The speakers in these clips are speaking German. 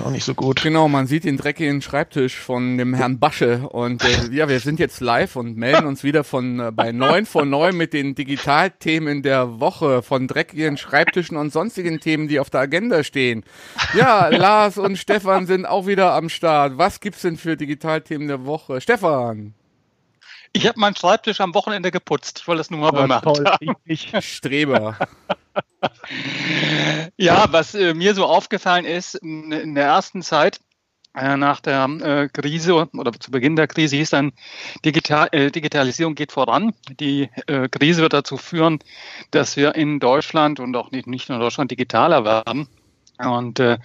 auch nicht so gut. Genau, man sieht den dreckigen Schreibtisch von dem Herrn Basche und äh, ja, wir sind jetzt live und melden uns wieder von äh, bei 9 vor 9 mit den Digitalthemen der Woche, von dreckigen Schreibtischen und sonstigen Themen, die auf der Agenda stehen. Ja, Lars und Stefan sind auch wieder am Start. Was gibt's denn für Digitalthemen der Woche? Stefan. Ich habe meinen Schreibtisch am Wochenende geputzt. Ich wollte das nur mal ja, bemerkt toll, Ich Streber. ja, was äh, mir so aufgefallen ist, in, in der ersten Zeit, äh, nach der äh, Krise oder zu Beginn der Krise hieß dann, Digital, äh, Digitalisierung geht voran. Die äh, Krise wird dazu führen, dass wir in Deutschland und auch nicht, nicht nur in Deutschland digitaler werden. Und äh,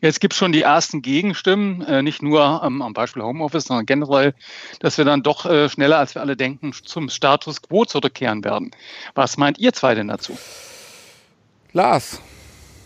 jetzt gibt es schon die ersten Gegenstimmen, äh, nicht nur ähm, am Beispiel Homeoffice, sondern generell, dass wir dann doch schneller, als wir alle denken, zum Status quo zurückkehren werden. Was meint ihr zwei denn dazu? Lars.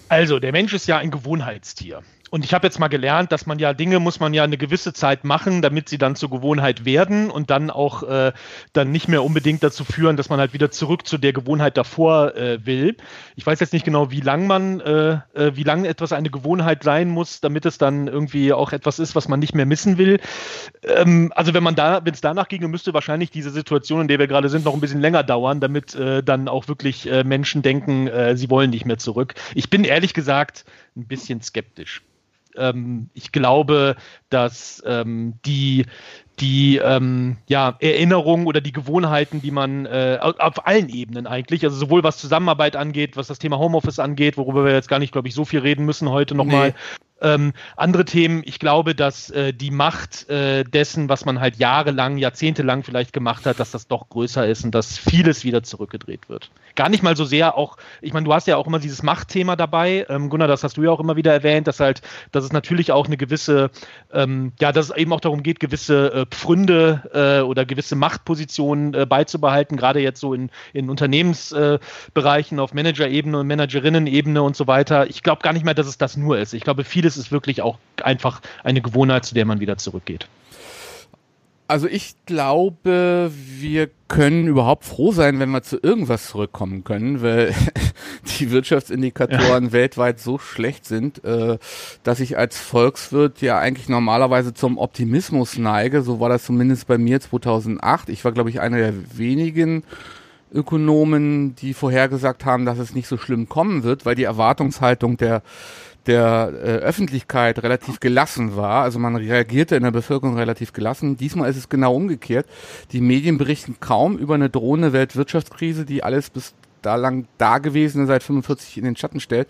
Also, der Mensch ist ja ein Gewohnheitstier. Und ich habe jetzt mal gelernt, dass man ja Dinge muss man ja eine gewisse Zeit machen, damit sie dann zur Gewohnheit werden und dann auch äh, dann nicht mehr unbedingt dazu führen, dass man halt wieder zurück zu der Gewohnheit davor äh, will. Ich weiß jetzt nicht genau, wie lang man, äh, äh wie lange etwas eine Gewohnheit sein muss, damit es dann irgendwie auch etwas ist, was man nicht mehr missen will. Ähm, also wenn man da, wenn es danach ginge, müsste wahrscheinlich diese Situation, in der wir gerade sind, noch ein bisschen länger dauern, damit äh, dann auch wirklich äh, Menschen denken, sie wollen nicht mehr zurück. Ich bin ehrlich gesagt ein bisschen skeptisch ähm, ich glaube, dass ähm, die die ähm, ja, Erinnerungen oder die Gewohnheiten, die man äh, auf allen Ebenen eigentlich, also sowohl was Zusammenarbeit angeht, was das Thema Homeoffice angeht, worüber wir jetzt gar nicht, glaube ich, so viel reden müssen heute nochmal. Ähm, andere Themen, ich glaube, dass äh, die Macht äh, dessen, was man halt jahrelang, jahrzehntelang vielleicht gemacht hat, dass das doch größer ist und dass vieles wieder zurückgedreht wird. Gar nicht mal so sehr auch, ich meine, du hast ja auch immer dieses Machtthema dabei, ähm, Gunnar, das hast du ja auch immer wieder erwähnt, dass halt, dass es natürlich auch eine gewisse, ähm, ja, dass es eben auch darum geht, gewisse äh, Pfründe äh, oder gewisse Machtpositionen äh, beizubehalten, gerade jetzt so in, in Unternehmensbereichen auf Managerebene und Managerinnen-Ebene und so weiter. Ich glaube gar nicht mehr, dass es das nur ist. Ich glaube, viele vieles ist wirklich auch einfach eine Gewohnheit, zu der man wieder zurückgeht. Also ich glaube, wir können überhaupt froh sein, wenn wir zu irgendwas zurückkommen können, weil die Wirtschaftsindikatoren ja. weltweit so schlecht sind, äh, dass ich als Volkswirt ja eigentlich normalerweise zum Optimismus neige. So war das zumindest bei mir 2008. Ich war, glaube ich, einer der wenigen Ökonomen, die vorhergesagt haben, dass es nicht so schlimm kommen wird, weil die Erwartungshaltung der der äh, Öffentlichkeit relativ gelassen war. Also man reagierte in der Bevölkerung relativ gelassen. Diesmal ist es genau umgekehrt. Die Medien berichten kaum über eine drohende Weltwirtschaftskrise, die alles bis da lang Dagewesene seit 45 in den Schatten stellt.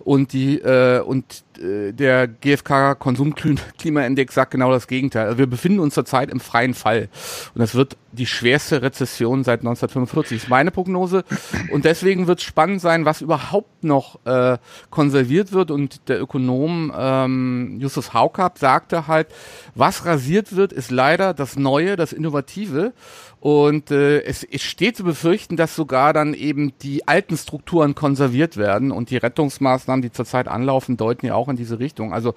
Und die äh, und der GfK Konsumklimaindex sagt genau das Gegenteil. Also wir befinden uns zurzeit im freien Fall. Und das wird die schwerste Rezession seit 1945. Das ist meine Prognose. Und deswegen wird es spannend sein, was überhaupt noch äh, konserviert wird. Und der Ökonom ähm, Justus Haukapp sagte halt, was rasiert wird, ist leider das Neue, das Innovative. Und äh, es, es steht zu befürchten, dass sogar dann eben die alten Strukturen konserviert werden und die Rettungsmaßnahmen, die zurzeit anlaufen, deuten ja auch in diese Richtung. Also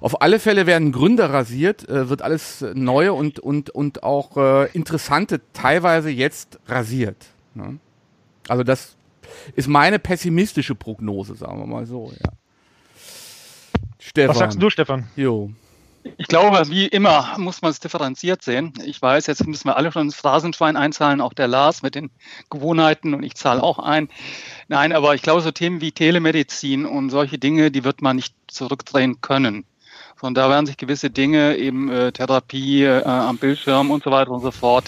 auf alle Fälle werden Gründer rasiert, äh, wird alles neue und und und auch äh, interessante teilweise jetzt rasiert. Ne? Also das ist meine pessimistische Prognose, sagen wir mal so. Ja. Stefan. Was sagst du, Stefan? Jo. Ich glaube, wie immer muss man es differenziert sehen. Ich weiß, jetzt müssen wir alle schon ins Phrasenschwein einzahlen, auch der Lars mit den Gewohnheiten und ich zahle auch ein. Nein, aber ich glaube, so Themen wie Telemedizin und solche Dinge, die wird man nicht zurückdrehen können. Von da werden sich gewisse Dinge, eben äh, Therapie äh, am Bildschirm und so weiter und so fort,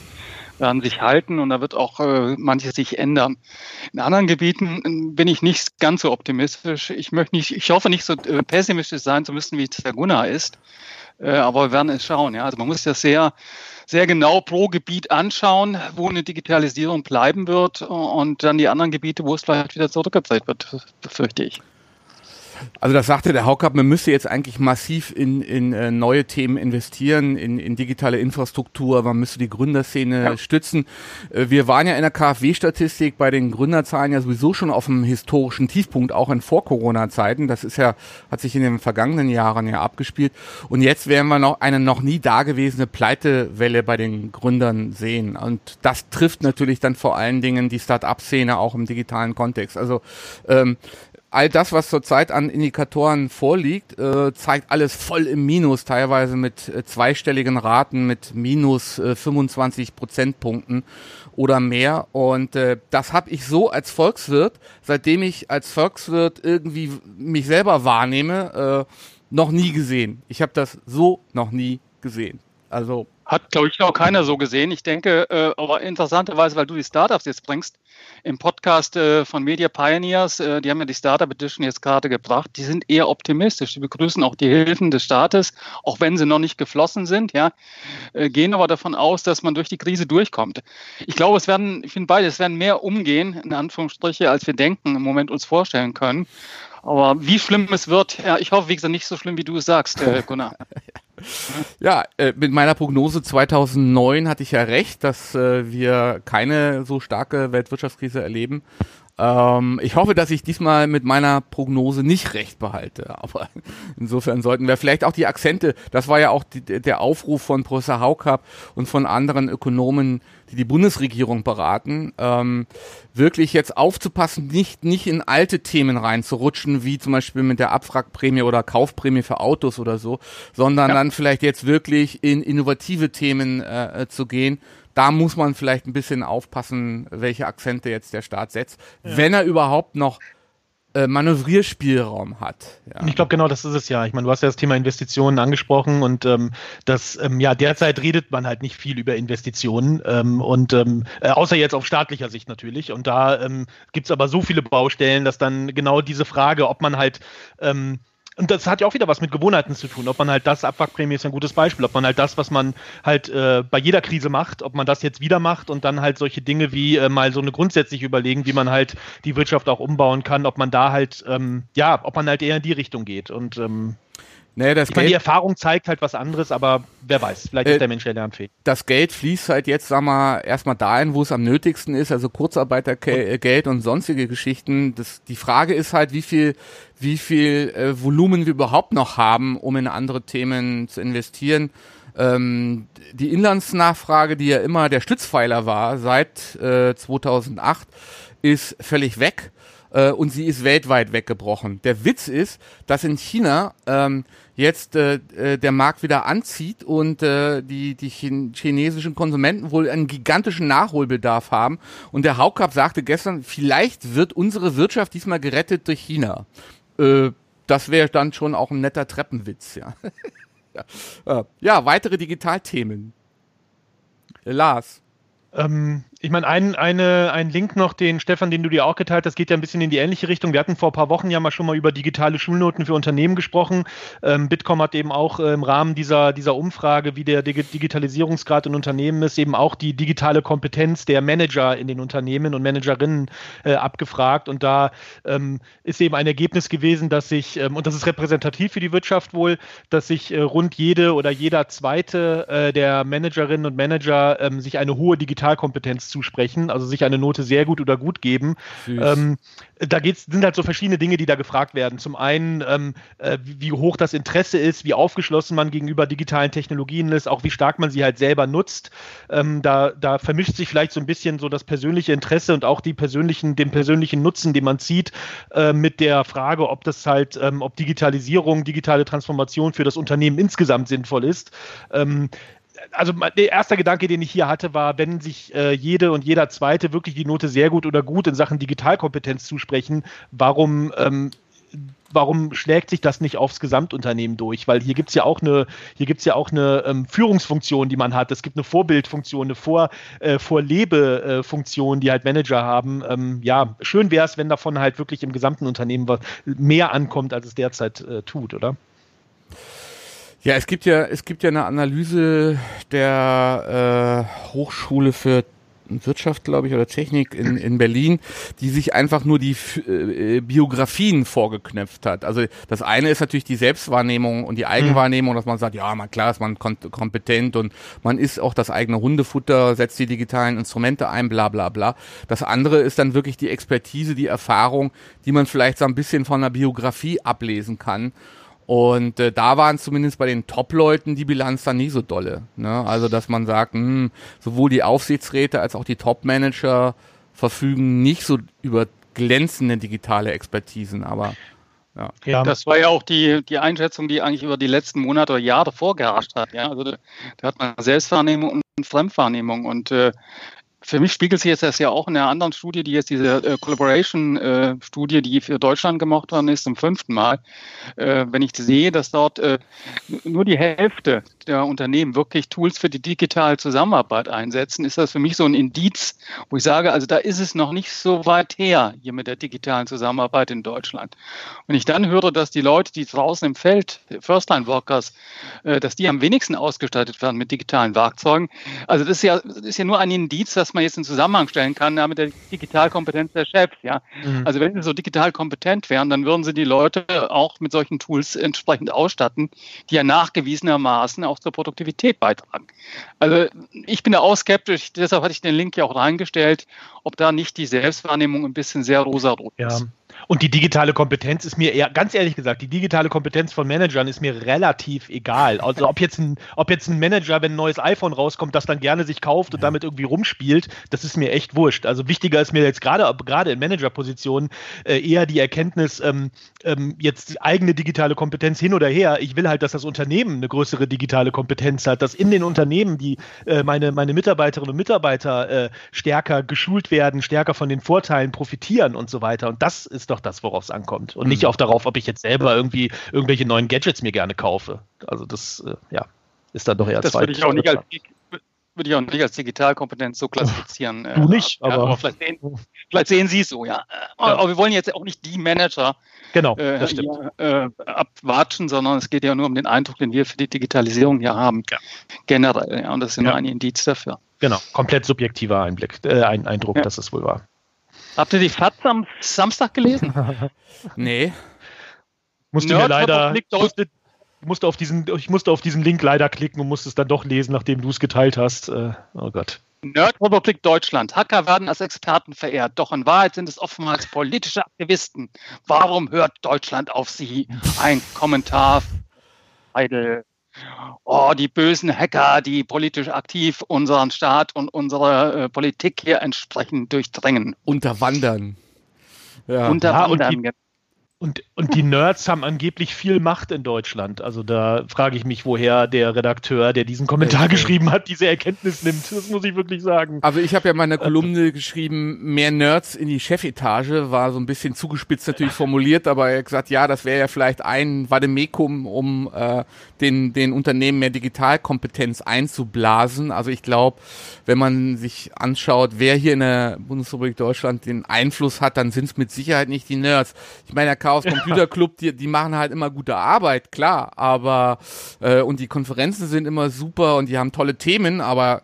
werden sich halten und da wird auch äh, manches sich ändern. In anderen Gebieten äh, bin ich nicht ganz so optimistisch. Ich möchte nicht, ich hoffe nicht so äh, pessimistisch sein zu müssen, wie es der Gunnar ist. Äh, aber wir werden es schauen. Ja. Also man muss das sehr, sehr genau pro Gebiet anschauen, wo eine Digitalisierung bleiben wird und dann die anderen Gebiete, wo es vielleicht wieder zurückgedreht wird, befürchte ich. Also das sagte der Haukapp, man müsste jetzt eigentlich massiv in, in äh, neue Themen investieren, in, in digitale Infrastruktur, man müsste die Gründerszene ja. stützen. Äh, wir waren ja in der KfW-Statistik bei den Gründerzahlen ja sowieso schon auf einem historischen Tiefpunkt, auch in Vor-Corona-Zeiten. Das ist ja, hat sich in den vergangenen Jahren ja abgespielt. Und jetzt werden wir noch eine noch nie dagewesene Pleitewelle bei den Gründern sehen. Und das trifft natürlich dann vor allen Dingen die Start-up-Szene auch im digitalen Kontext. Also ähm, all das, was zurzeit an Indikatoren vorliegt, äh, zeigt alles voll im Minus, teilweise mit äh, zweistelligen Raten, mit minus äh, 25 Prozentpunkten oder mehr. Und äh, das habe ich so als Volkswirt, seitdem ich als Volkswirt irgendwie mich selber wahrnehme, äh, noch nie gesehen. Ich habe das so noch nie gesehen. Also hat, glaube ich, auch keiner so gesehen. Ich denke, äh, aber interessanterweise, weil du die Startups jetzt bringst, im Podcast äh, von Media Pioneers, äh, die haben ja die Startup Edition jetzt gerade gebracht, die sind eher optimistisch. Die begrüßen auch die Hilfen des Staates, auch wenn sie noch nicht geflossen sind, ja, äh, gehen aber davon aus, dass man durch die Krise durchkommt. Ich glaube, es werden, ich finde beide, es werden mehr umgehen, in Anführungsstriche, als wir denken, im Moment uns vorstellen können. Aber wie schlimm es wird, ja, ich hoffe, wie gesagt, nicht so schlimm, wie du es sagst, äh, Gunnar. Ja, äh, mit meiner Prognose 2009 hatte ich ja recht, dass äh, wir keine so starke Weltwirtschaftskrise erleben. Ähm, ich hoffe, dass ich diesmal mit meiner Prognose nicht recht behalte. Aber insofern sollten wir vielleicht auch die Akzente, das war ja auch die, der Aufruf von Professor Haukap und von anderen Ökonomen, die die Bundesregierung beraten, ähm, wirklich jetzt aufzupassen, nicht, nicht in alte Themen reinzurutschen, wie zum Beispiel mit der Abwrackprämie oder Kaufprämie für Autos oder so, sondern ja. dann vielleicht jetzt wirklich in innovative Themen äh, zu gehen da muss man vielleicht ein bisschen aufpassen, welche Akzente jetzt der Staat setzt, ja. wenn er überhaupt noch äh, Manövrierspielraum hat. Ja. Ich glaube, genau das ist es ja. Ich meine, du hast ja das Thema Investitionen angesprochen und ähm, das, ähm, ja, derzeit redet man halt nicht viel über Investitionen ähm, und ähm, äh, außer jetzt auf staatlicher Sicht natürlich. Und da ähm, gibt es aber so viele Baustellen, dass dann genau diese Frage, ob man halt ähm, und das hat ja auch wieder was mit Gewohnheiten zu tun. Ob man halt das, Abwrackprämie ist ein gutes Beispiel, ob man halt das, was man halt äh, bei jeder Krise macht, ob man das jetzt wieder macht und dann halt solche Dinge wie äh, mal so eine grundsätzlich überlegen, wie man halt die Wirtschaft auch umbauen kann, ob man da halt, ähm, ja, ob man halt eher in die Richtung geht. Und ähm, Nee, das ich meine, die Erfahrung zeigt halt was anderes, aber wer weiß, vielleicht äh, ist der Mensch ja lernfähig. Das Geld fließt halt jetzt, sag mal, erstmal dahin, wo es am nötigsten ist, also Kurzarbeitergeld und sonstige Geschichten. Das, die Frage ist halt, wie viel, wie viel äh, Volumen wir überhaupt noch haben, um in andere Themen zu investieren. Ähm, die Inlandsnachfrage, die ja immer der Stützpfeiler war seit äh, 2008, ist völlig weg äh, und sie ist weltweit weggebrochen. Der Witz ist, dass in China ähm, jetzt äh, äh, der Markt wieder anzieht und äh, die, die chinesischen Konsumenten wohl einen gigantischen Nachholbedarf haben. Und der Haukap sagte gestern, vielleicht wird unsere Wirtschaft diesmal gerettet durch China. Äh, das wäre dann schon auch ein netter Treppenwitz, ja. ja. Äh, ja, weitere Digitalthemen. Lars. Ähm, ich meine, ein, eine, ein Link noch, den Stefan, den du dir auch geteilt hast, geht ja ein bisschen in die ähnliche Richtung. Wir hatten vor ein paar Wochen ja mal schon mal über digitale Schulnoten für Unternehmen gesprochen. Ähm, Bitkom hat eben auch äh, im Rahmen dieser, dieser Umfrage, wie der Dig Digitalisierungsgrad in Unternehmen ist, eben auch die digitale Kompetenz der Manager in den Unternehmen und Managerinnen äh, abgefragt. Und da ähm, ist eben ein Ergebnis gewesen, dass sich, ähm, und das ist repräsentativ für die Wirtschaft wohl, dass sich äh, rund jede oder jeder zweite äh, der Managerinnen und Manager ähm, sich eine hohe Digitalkompetenz zusprechen, also sich eine Note sehr gut oder gut geben. Ähm, da geht's, sind halt so verschiedene Dinge, die da gefragt werden. Zum einen, ähm, äh, wie hoch das Interesse ist, wie aufgeschlossen man gegenüber digitalen Technologien ist, auch wie stark man sie halt selber nutzt. Ähm, da, da vermischt sich vielleicht so ein bisschen so das persönliche Interesse und auch die persönlichen, den persönlichen Nutzen, den man zieht, äh, mit der Frage, ob das halt, ähm, ob Digitalisierung, digitale Transformation für das Unternehmen insgesamt sinnvoll ist. Also der erste Gedanke, den ich hier hatte, war, wenn sich äh, jede und jeder Zweite wirklich die Note sehr gut oder gut in Sachen Digitalkompetenz zusprechen, warum ähm, warum schlägt sich das nicht aufs Gesamtunternehmen durch? Weil hier gibt es ja auch eine, hier gibt's ja auch eine ähm, Führungsfunktion, die man hat. Es gibt eine Vorbildfunktion, eine Vor, äh, Vorlebefunktion, die halt Manager haben. Ähm, ja, schön wäre es, wenn davon halt wirklich im gesamten Unternehmen was mehr ankommt, als es derzeit äh, tut, oder? Ja, es gibt ja, es gibt ja eine Analyse der äh, Hochschule für Wirtschaft, glaube ich, oder Technik in, in Berlin, die sich einfach nur die äh, Biografien vorgeknöpft hat. Also das eine ist natürlich die Selbstwahrnehmung und die Eigenwahrnehmung, dass man sagt, ja, man klar ist man kompetent und man ist auch das eigene Hundefutter, setzt die digitalen Instrumente ein, bla bla bla. Das andere ist dann wirklich die Expertise, die Erfahrung, die man vielleicht so ein bisschen von einer Biografie ablesen kann. Und äh, da waren zumindest bei den Top-Leuten die Bilanz dann nie so dolle. Ne? Also, dass man sagt, mh, hm, sowohl die Aufsichtsräte als auch die Top-Manager verfügen nicht so über glänzende digitale Expertisen, aber ja. ja. Das war ja auch die, die Einschätzung, die eigentlich über die letzten Monate oder Jahre vorgeherrscht hat. Ja? Also da, da hat man Selbstwahrnehmung und Fremdwahrnehmung. Und äh, für mich spiegelt sich jetzt das ja auch in einer anderen Studie, die jetzt diese äh, Collaboration-Studie, äh, die für Deutschland gemacht worden ist, zum fünften Mal. Äh, wenn ich sehe, dass dort äh, nur die Hälfte der Unternehmen wirklich Tools für die digitale Zusammenarbeit einsetzen, ist das für mich so ein Indiz, wo ich sage, also da ist es noch nicht so weit her hier mit der digitalen Zusammenarbeit in Deutschland. Wenn ich dann höre, dass die Leute, die draußen im Feld, Firstline-Workers, äh, dass die am wenigsten ausgestattet werden mit digitalen Werkzeugen, also das ist ja, das ist ja nur ein Indiz, dass man jetzt in Zusammenhang stellen kann ja, mit der Digitalkompetenz der Chefs. Ja? Mhm. Also wenn sie so digital kompetent wären, dann würden sie die Leute auch mit solchen Tools entsprechend ausstatten, die ja nachgewiesenermaßen auch zur Produktivität beitragen. Also ich bin da auch skeptisch, deshalb hatte ich den Link ja auch reingestellt, ob da nicht die Selbstwahrnehmung ein bisschen sehr rosarot ist. Ja. Und die digitale Kompetenz ist mir eher, ganz ehrlich gesagt, die digitale Kompetenz von Managern ist mir relativ egal. Also ob jetzt ein, ob jetzt ein Manager, wenn ein neues iPhone rauskommt, das dann gerne sich kauft und damit irgendwie rumspielt, das ist mir echt wurscht. Also wichtiger ist mir jetzt gerade, gerade in Managerpositionen äh, eher die Erkenntnis, ähm, ähm, jetzt die eigene digitale Kompetenz hin oder her. Ich will halt, dass das Unternehmen eine größere digitale Kompetenz hat, dass in den Unternehmen die äh, meine, meine Mitarbeiterinnen und Mitarbeiter äh, stärker geschult werden, stärker von den Vorteilen profitieren und so weiter. Und das ist doch das, worauf es ankommt. Und nicht mhm. auch darauf, ob ich jetzt selber irgendwie irgendwelche neuen Gadgets mir gerne kaufe. Also das, äh, ja, ist dann doch eher Das würde ich auch nicht als würde ich auch nicht als Digitalkompetenz so klassifizieren. Du nicht, ja, aber, aber vielleicht, sehen, vielleicht, sehen, Sie es so, ja. ja. Aber wir wollen jetzt auch nicht die Manager genau, äh, hier, äh, abwatschen, sondern es geht ja nur um den Eindruck, den wir für die Digitalisierung hier haben. Ja. Generell, ja, und das ist ja nur ein Indiz dafür. Genau, komplett subjektiver Einblick, äh, ein Eindruck, dass es wohl war. Habt ihr die FATS am Samstag gelesen? nee. Musste mir leider, musste, musste auf diesen, ich musste auf diesen Link leider klicken und musste es dann doch lesen, nachdem du es geteilt hast. Äh, oh Gott. Nerdrepublik Deutschland. Hacker werden als Experten verehrt, doch in Wahrheit sind es oftmals politische Aktivisten. Warum hört Deutschland auf sie? Ein Kommentar. Heidel oh, die bösen Hacker, die politisch aktiv unseren Staat und unsere äh, Politik hier entsprechend durchdrängen. Unterwandern. Ja. Unterwandern, ja, und die, und, und die Nerds haben angeblich viel Macht in Deutschland. Also da frage ich mich, woher der Redakteur, der diesen Kommentar okay. geschrieben hat, diese Erkenntnis nimmt. Das muss ich wirklich sagen. Also ich habe ja meine Kolumne geschrieben, mehr Nerds in die Chefetage, war so ein bisschen zugespitzt natürlich formuliert, aber er hat gesagt, ja, das wäre ja vielleicht ein Vademekum, um äh, den, den Unternehmen mehr Digitalkompetenz einzublasen. Also ich glaube, wenn man sich anschaut, wer hier in der Bundesrepublik Deutschland den Einfluss hat, dann sind es mit Sicherheit nicht die Nerds. Ich meine, der Chaos Computer Club, die, die machen halt immer gute Arbeit, klar, aber äh, und die Konferenzen sind immer super und die haben tolle Themen, aber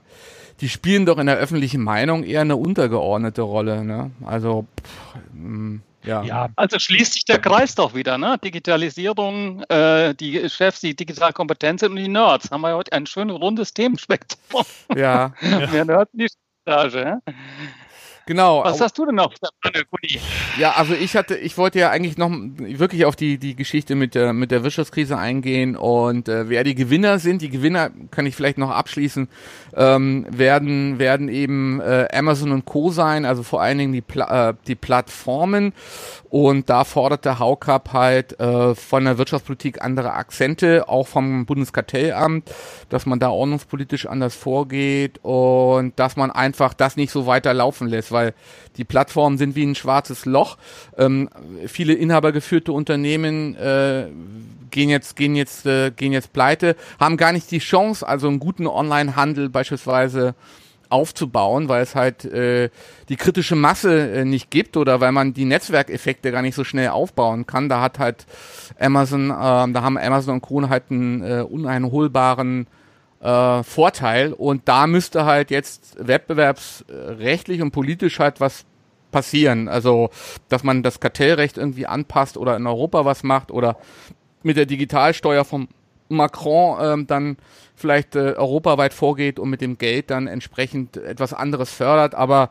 die spielen doch in der öffentlichen Meinung eher eine untergeordnete Rolle. Ne? Also pff, mh, mm, ja. ja, also schließt sich der Kreis doch wieder, ne? Digitalisierung, äh, die Chefs, die digital kompetent sind und die Nerds. Haben wir heute ein schönes rundes Themenspektrum. Ja. Mehr Nerds in die Stage, ja? Genau. Was hast du denn noch, Ja, also ich hatte, ich wollte ja eigentlich noch wirklich auf die die Geschichte mit der mit der Wirtschaftskrise eingehen und äh, wer die Gewinner sind. Die Gewinner kann ich vielleicht noch abschließen. Ähm, werden werden eben äh, Amazon und Co sein, also vor allen Dingen die Pla äh, die Plattformen und da fordert der Haucup halt äh, von der Wirtschaftspolitik andere Akzente, auch vom Bundeskartellamt, dass man da ordnungspolitisch anders vorgeht und dass man einfach das nicht so weiter lässt, weil die Plattformen sind wie ein schwarzes Loch. Ähm, viele inhabergeführte Unternehmen äh, gehen jetzt gehen jetzt äh, gehen jetzt pleite, haben gar nicht die Chance, also einen guten Online-Handel beispielsweise aufzubauen, weil es halt äh, die kritische Masse äh, nicht gibt oder weil man die Netzwerkeffekte gar nicht so schnell aufbauen kann. Da hat halt Amazon, äh, da haben Amazon und Co. halt einen äh, uneinholbaren äh, Vorteil und da müsste halt jetzt wettbewerbsrechtlich und politisch halt was passieren. Also, dass man das Kartellrecht irgendwie anpasst oder in Europa was macht oder mit der Digitalsteuer vom Macron ähm, dann vielleicht äh, europaweit vorgeht und mit dem Geld dann entsprechend etwas anderes fördert. Aber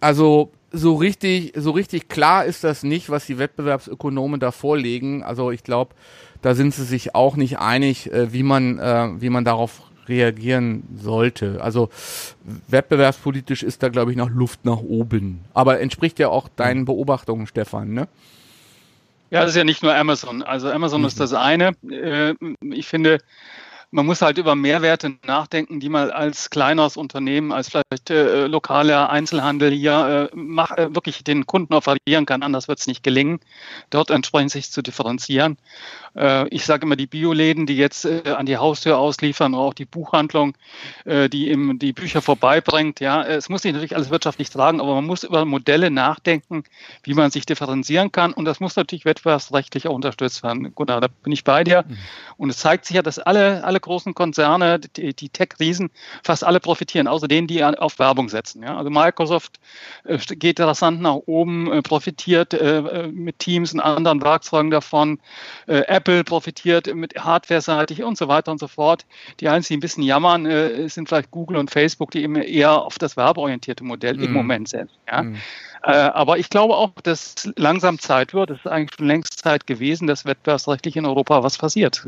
also so richtig, so richtig klar ist das nicht, was die Wettbewerbsökonomen da vorlegen. Also ich glaube, da sind sie sich auch nicht einig, äh, wie man, äh, wie man darauf reagieren sollte. Also wettbewerbspolitisch ist da, glaube ich, noch Luft nach oben. Aber entspricht ja auch deinen Beobachtungen, Stefan, ne? Ja, das ist ja nicht nur Amazon. Also Amazon mhm. ist das eine. Äh, ich finde, man muss halt über Mehrwerte nachdenken, die man als kleineres Unternehmen, als vielleicht äh, lokaler Einzelhandel hier äh, mach, äh, wirklich den Kunden offerieren kann. Anders wird es nicht gelingen, dort entsprechend sich zu differenzieren. Äh, ich sage immer, die Bioläden, die jetzt äh, an die Haustür ausliefern, oder auch die Buchhandlung, äh, die ihm die Bücher vorbeibringt. Ja, es muss sich natürlich alles wirtschaftlich tragen, aber man muss über Modelle nachdenken, wie man sich differenzieren kann. Und das muss natürlich wettbewerbsrechtlich auch unterstützt werden. Gut, da bin ich bei dir. Mhm. Und es zeigt sich ja, dass alle, alle großen Konzerne, die, die Tech-Riesen, fast alle profitieren, außer denen, die auf Werbung setzen. Ja? Also Microsoft äh, geht rasant nach oben, äh, profitiert äh, mit Teams und anderen Werkzeugen davon. Apple profitiert mit Hardware-seitig und so weiter und so fort. Die einzigen, die ein bisschen jammern, sind vielleicht Google und Facebook, die eben eher auf das werbeorientierte Modell mhm. im Moment sind. Ja? Mhm. Aber ich glaube auch, dass langsam Zeit wird. Es ist eigentlich schon längst Zeit gewesen, dass wettbewerbsrechtlich in Europa was passiert.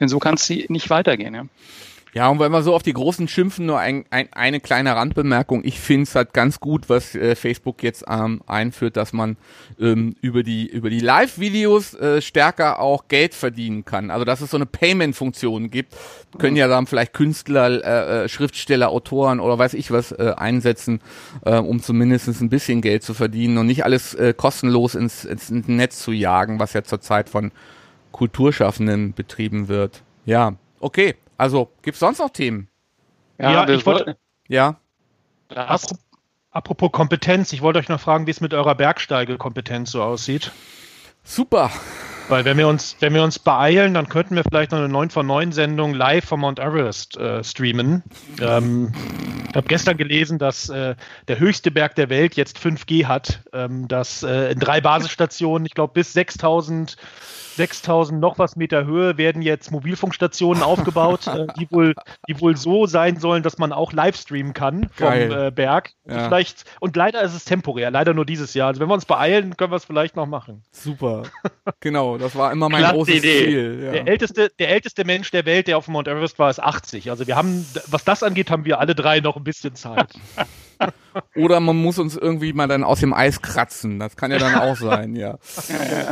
Denn so kann es nicht weitergehen. Ja. Ja, und wenn wir so auf die Großen schimpfen, nur ein, ein, eine kleine Randbemerkung. Ich finde es halt ganz gut, was äh, Facebook jetzt ähm, einführt, dass man ähm, über die, über die Live-Videos äh, stärker auch Geld verdienen kann. Also dass es so eine Payment-Funktion gibt. Können ja dann vielleicht Künstler, äh, äh, Schriftsteller, Autoren oder weiß ich was äh, einsetzen, äh, um zumindest ein bisschen Geld zu verdienen und nicht alles äh, kostenlos ins, ins Netz zu jagen, was ja zurzeit von Kulturschaffenden betrieben wird. Ja, okay. Also, gibt es sonst noch Themen? Ja, ja ich wollte. Ja. Apropos, apropos Kompetenz, ich wollte euch noch fragen, wie es mit eurer Bergsteigekompetenz so aussieht. Super. Weil wenn wir uns, wenn wir uns beeilen, dann könnten wir vielleicht noch eine 9 von 9 Sendung live vom Mount Everest äh, streamen. Ähm, ich habe gestern gelesen, dass äh, der höchste Berg der Welt jetzt 5G hat, ähm, dass äh, in drei Basisstationen, ich glaube bis 6000 6000 noch was Meter Höhe werden jetzt Mobilfunkstationen aufgebaut, äh, die, wohl, die wohl so sein sollen, dass man auch live streamen kann vom äh, Berg. Ja. Vielleicht, und leider ist es temporär, leider nur dieses Jahr. Also wenn wir uns beeilen, können wir es vielleicht noch machen. Super. genau, das war immer mein Klasse großes Idee. Ziel. Ja. Der, älteste, der älteste Mensch der Welt, der auf Mount Everest war, ist 80. Also wir haben, was das angeht, haben wir alle drei noch ein bisschen Zeit. Oder man muss uns irgendwie mal dann aus dem Eis kratzen. Das kann ja dann auch sein, ja.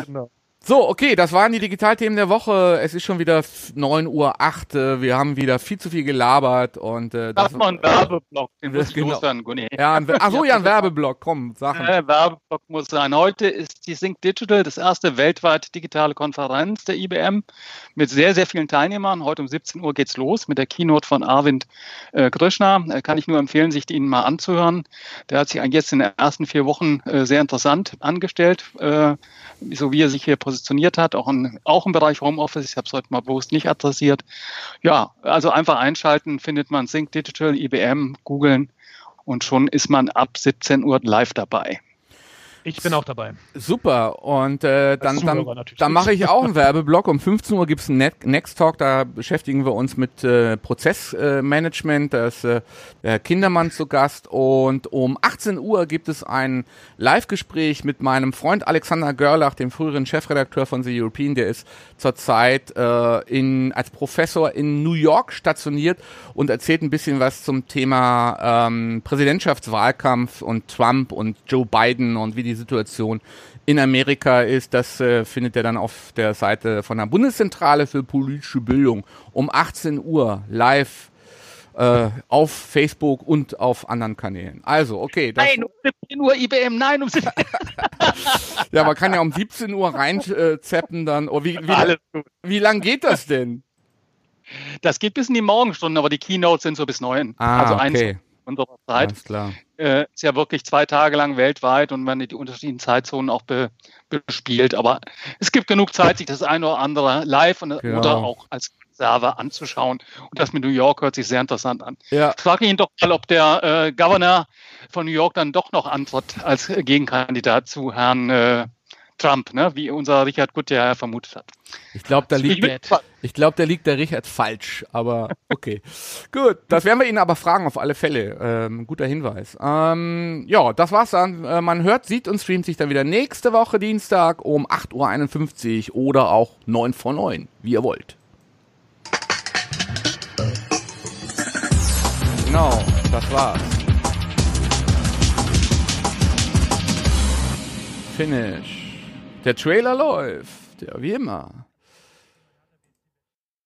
Genau. So, okay, das waren die Digitalthemen der Woche. Es ist schon wieder 9 Uhr 8. Wir haben wieder viel zu viel gelabert und äh, das war ein Werbeblock, den muss genau. loswerden, Gunni. Ja, ein, ach so, ja, ein Werbeblock, komm, Sachen. Äh, Werbeblock muss sein. Heute ist die Sync Digital, das erste weltweit digitale Konferenz der IBM mit sehr, sehr vielen Teilnehmern. Heute um 17 Uhr geht's los mit der Keynote von Arvind äh, Krishna. Äh, kann ich nur empfehlen, sich den mal anzuhören. Der hat sich jetzt in den ersten vier Wochen äh, sehr interessant angestellt, äh, so wie er sich hier positioniert hat, auch, in, auch im Bereich Homeoffice. Ich habe es heute mal bloß nicht adressiert. Ja, also einfach einschalten, findet man Sync Digital, IBM, googeln und schon ist man ab 17 Uhr live dabei. Ich bin auch dabei. Super. Und äh, dann, dann, dann mache ich auch einen Werbeblock. Um 15 Uhr gibt's einen Next Talk, da beschäftigen wir uns mit äh, Prozessmanagement. Äh, da ist äh, der Kindermann zu Gast. Und um 18 Uhr gibt es ein Live-Gespräch mit meinem Freund Alexander Görlach, dem früheren Chefredakteur von The European. Der ist zurzeit äh, in, als Professor in New York stationiert und erzählt ein bisschen was zum Thema ähm, Präsidentschaftswahlkampf und Trump und Joe Biden und wie die Situation in Amerika ist. Das äh, findet ihr dann auf der Seite von der Bundeszentrale für politische Bildung um 18 Uhr live äh, auf Facebook und auf anderen Kanälen. Also, okay. nein, um 17 Uhr IBM, nein, um 17 Ja, man kann ja um 17 Uhr reinzappen äh, dann. Oh, wie, wie, wie lang geht das denn? Das geht bis in die Morgenstunden, aber die Keynotes sind so bis neun. Ah, also okay. eins unserer Zeit. Äh, ist ja wirklich zwei Tage lang weltweit und man die unterschiedlichen Zeitzonen auch be, bespielt. Aber es gibt genug Zeit, sich das eine oder andere live und, genau. oder auch als Server anzuschauen. Und das mit New York hört sich sehr interessant an. Ja. Frage ihn doch mal, ob der äh, Governor von New York dann doch noch antritt als Gegenkandidat zu Herrn äh, Trump, ne? wie unser Richard Gutjahr vermutet hat. Ich glaube, da liegt, ich glaube, da liegt der Richard falsch, aber okay. Gut, das werden wir ihn aber fragen auf alle Fälle. Ähm, guter Hinweis. Ähm, ja, das war's dann. Äh, man hört, sieht und streamt sich dann wieder nächste Woche Dienstag um 8.51 Uhr oder auch 9 vor 9, wie ihr wollt. Genau, das war's. Finish. Der Trailer läuft. Ja, wie immer.